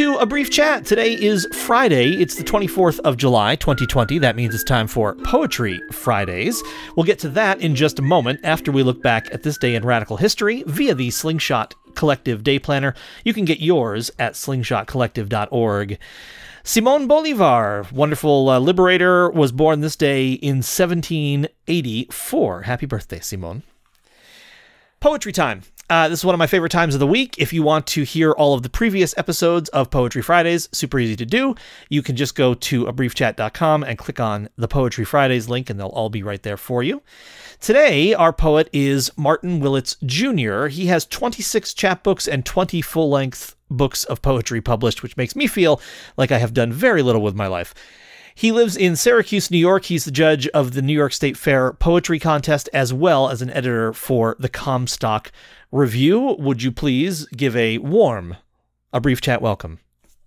To a brief chat. Today is Friday. It's the 24th of July, 2020. That means it's time for Poetry Fridays. We'll get to that in just a moment after we look back at this day in radical history via the Slingshot Collective Day Planner. You can get yours at slingshotcollective.org. Simon Bolivar, wonderful uh, liberator, was born this day in 1784. Happy birthday, Simon. Poetry time. Uh, this is one of my favorite times of the week. If you want to hear all of the previous episodes of Poetry Fridays, super easy to do. You can just go to abriefchat.com and click on the Poetry Fridays link, and they'll all be right there for you. Today, our poet is Martin Willitts Jr. He has 26 chapbooks and 20 full length books of poetry published, which makes me feel like I have done very little with my life. He lives in Syracuse, New York. He's the judge of the New York State Fair Poetry Contest as well as an editor for the Comstock Review. Would you please give a warm, a brief chat welcome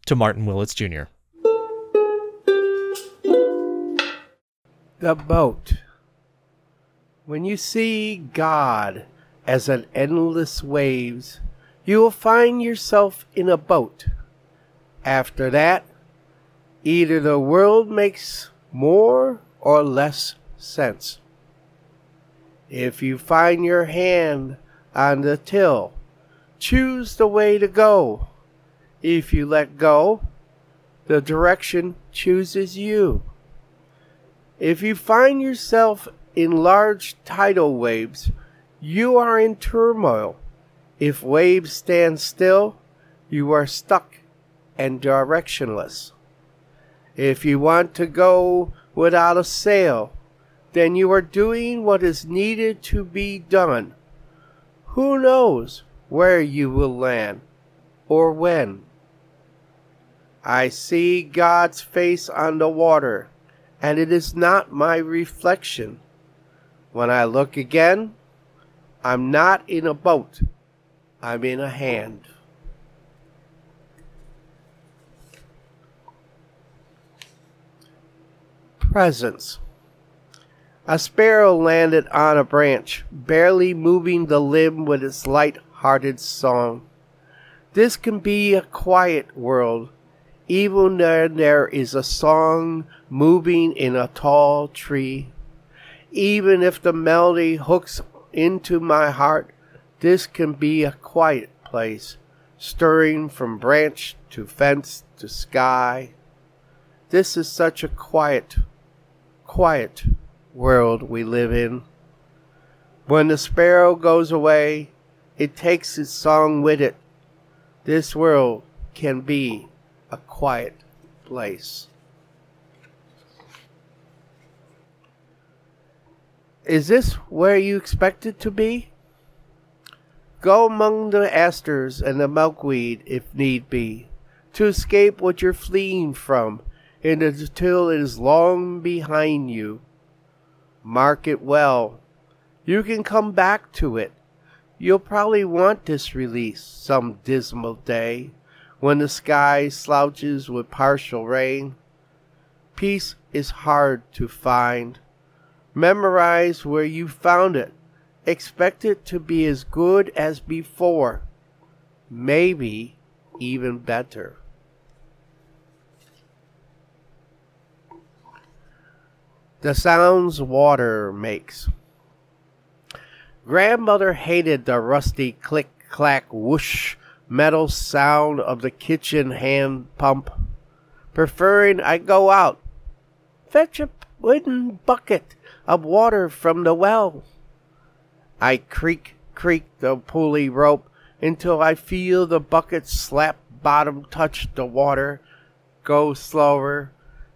to Martin Willitts Jr.? The boat. When you see God as an endless waves, you will find yourself in a boat. After that, Either the world makes more or less sense. If you find your hand on the till, choose the way to go. If you let go, the direction chooses you. If you find yourself in large tidal waves, you are in turmoil. If waves stand still, you are stuck and directionless. If you want to go without a sail, then you are doing what is needed to be done. Who knows where you will land or when? I see God's face on the water, and it is not my reflection. When I look again, I'm not in a boat, I'm in a hand. Presence. A sparrow landed on a branch, barely moving the limb with its light hearted song. This can be a quiet world, even when there is a song moving in a tall tree. Even if the melody hooks into my heart, this can be a quiet place, stirring from branch to fence to sky. This is such a quiet quiet world we live in. When the sparrow goes away, it takes its song with it. This world can be a quiet place. Is this where you expect it to be? Go among the asters and the milkweed if need be, to escape what you're fleeing from and until it is long behind you. Mark it well. You can come back to it. You'll probably want this release some dismal day when the sky slouches with partial rain. Peace is hard to find. Memorize where you found it. Expect it to be as good as before. Maybe even better. The sounds water makes. Grandmother hated the rusty click clack whoosh metal sound of the kitchen hand pump, preferring I go out, fetch a wooden bucket of water from the well. I creak creak the pulley rope until I feel the bucket slap bottom touch the water, go slower,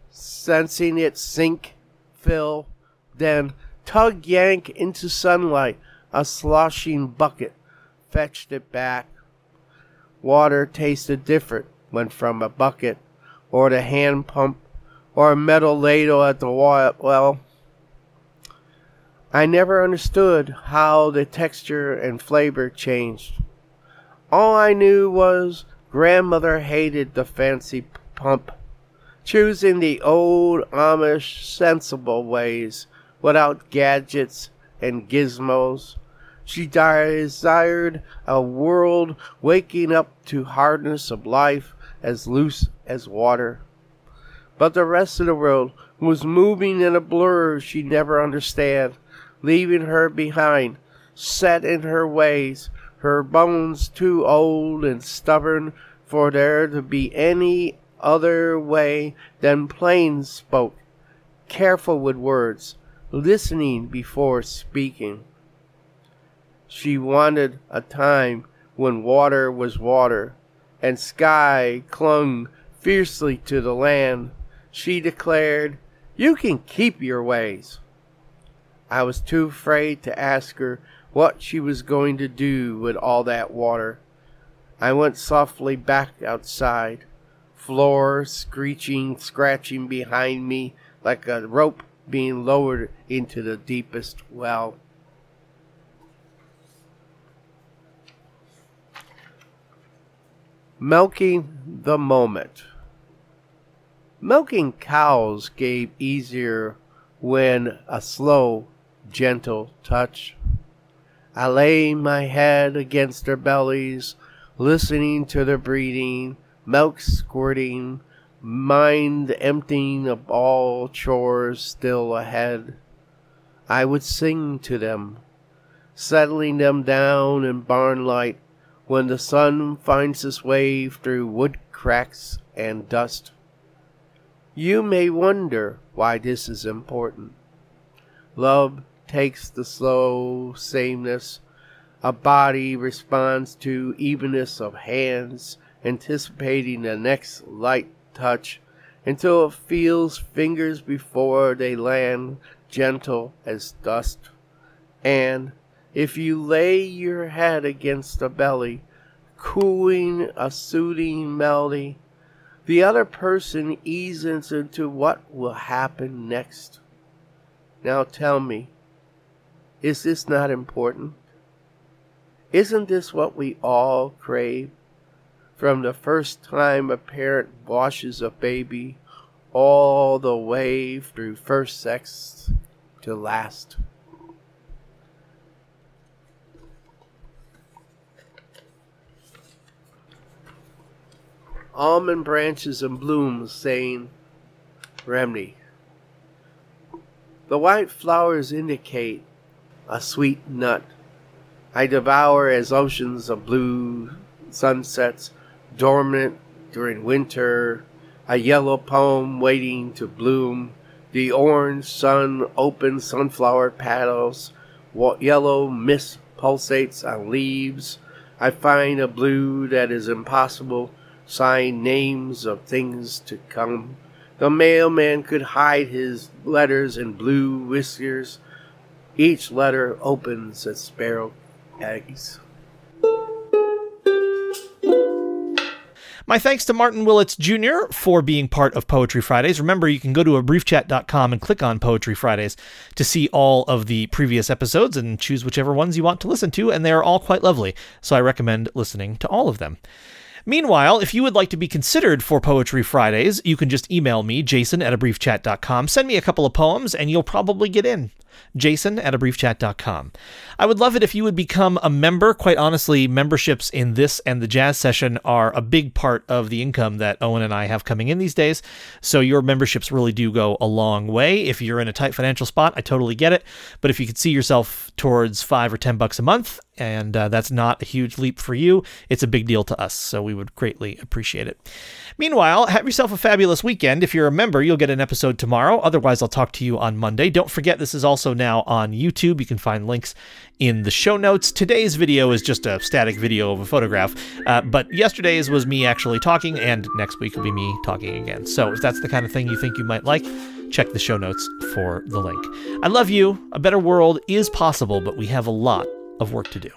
sensing it sink fill, then tug yank into sunlight a sloshing bucket, fetched it back. Water tasted different when from a bucket, or the hand pump, or a metal ladle at the well. I never understood how the texture and flavor changed. All I knew was grandmother hated the fancy pump choosing the old Amish sensible ways without gadgets and gizmos. She desired a world waking up to hardness of life as loose as water. But the rest of the world was moving in a blur she'd never understand, leaving her behind, set in her ways, her bones too old and stubborn for there to be any other way than plain spoke, careful with words, listening before speaking. She wanted a time when water was water, and sky clung fiercely to the land. She declared, You can keep your ways. I was too afraid to ask her what she was going to do with all that water. I went softly back outside, floor screeching, scratching behind me like a rope being lowered into the deepest well. Milking the moment. Milking cows gave easier when a slow, gentle touch. I lay my head against their bellies, listening to their breathing, milk squirting, mind emptying of all chores still ahead. I would sing to them, settling them down in barn light when the sun finds its way through wood cracks and dust. You may wonder why this is important. Love takes the slow sameness. A body responds to evenness of hands, anticipating the next light touch until it feels fingers before they land gentle as dust. And if you lay your head against the belly, cooing a soothing melody, the other person eases into what will happen next. Now tell me, is this not important? Isn't this what we all crave? From the first time a parent washes a baby, all the way through first sex to last. almond branches and blooms, saying, Remedy. The white flowers indicate a sweet nut. I devour as oceans of blue sunsets, dormant during winter, a yellow poem waiting to bloom. The orange sun opens sunflower petals, What yellow mist pulsates on leaves. I find a blue that is impossible sign names of things to come. The mailman could hide his letters in blue whiskers. Each letter opens a sparrow eggs. My thanks to Martin Willitts Jr. for being part of Poetry Fridays. Remember, you can go to a briefchat.com and click on Poetry Fridays to see all of the previous episodes and choose whichever ones you want to listen to, and they are all quite lovely. So I recommend listening to all of them. Meanwhile, if you would like to be considered for Poetry Fridays, you can just email me, jason at a briefchat.com. Send me a couple of poems, and you'll probably get in jason at a briefchat.com. I would love it if you would become a member. Quite honestly, memberships in this and the jazz session are a big part of the income that Owen and I have coming in these days. So your memberships really do go a long way. If you're in a tight financial spot, I totally get it. But if you could see yourself towards five or 10 bucks a month, and uh, that's not a huge leap for you, it's a big deal to us. So we would greatly appreciate it. Meanwhile, have yourself a fabulous weekend. If you're a member, you'll get an episode tomorrow. Otherwise, I'll talk to you on Monday. Don't forget, this is also now on YouTube. You can find links in the show notes. Today's video is just a static video of a photograph, uh, but yesterday's was me actually talking, and next week will be me talking again. So if that's the kind of thing you think you might like, check the show notes for the link. I love you. A better world is possible, but we have a lot of work to do.